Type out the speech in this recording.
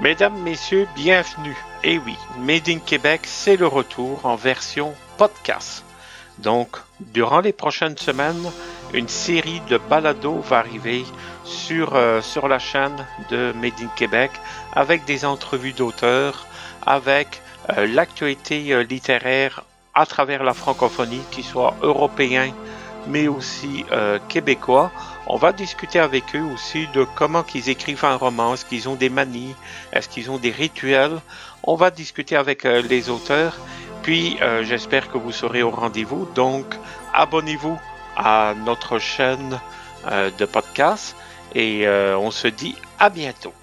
Mesdames, Messieurs, bienvenue. Et oui, Made in Québec, c'est le retour en version podcast. Donc, durant les prochaines semaines, une série de balados va arriver sur, euh, la chaîne de Made in Québec avec des entrevues d'auteurs, avec euh, l'actualité euh, littéraire à travers la francophonie, qui soit européen mais aussi québécois. On va discuter avec eux aussi de comment qu'ils écrivent un roman, est-ce qu'ils ont des manies, est-ce qu'ils ont des rituels? On va discuter avec euh, les auteurs. Puis euh, j'espère que vous serez au rendez-vous. Donc abonnez-vous à notre chaîne euh, de podcast et on se dit à bientôt.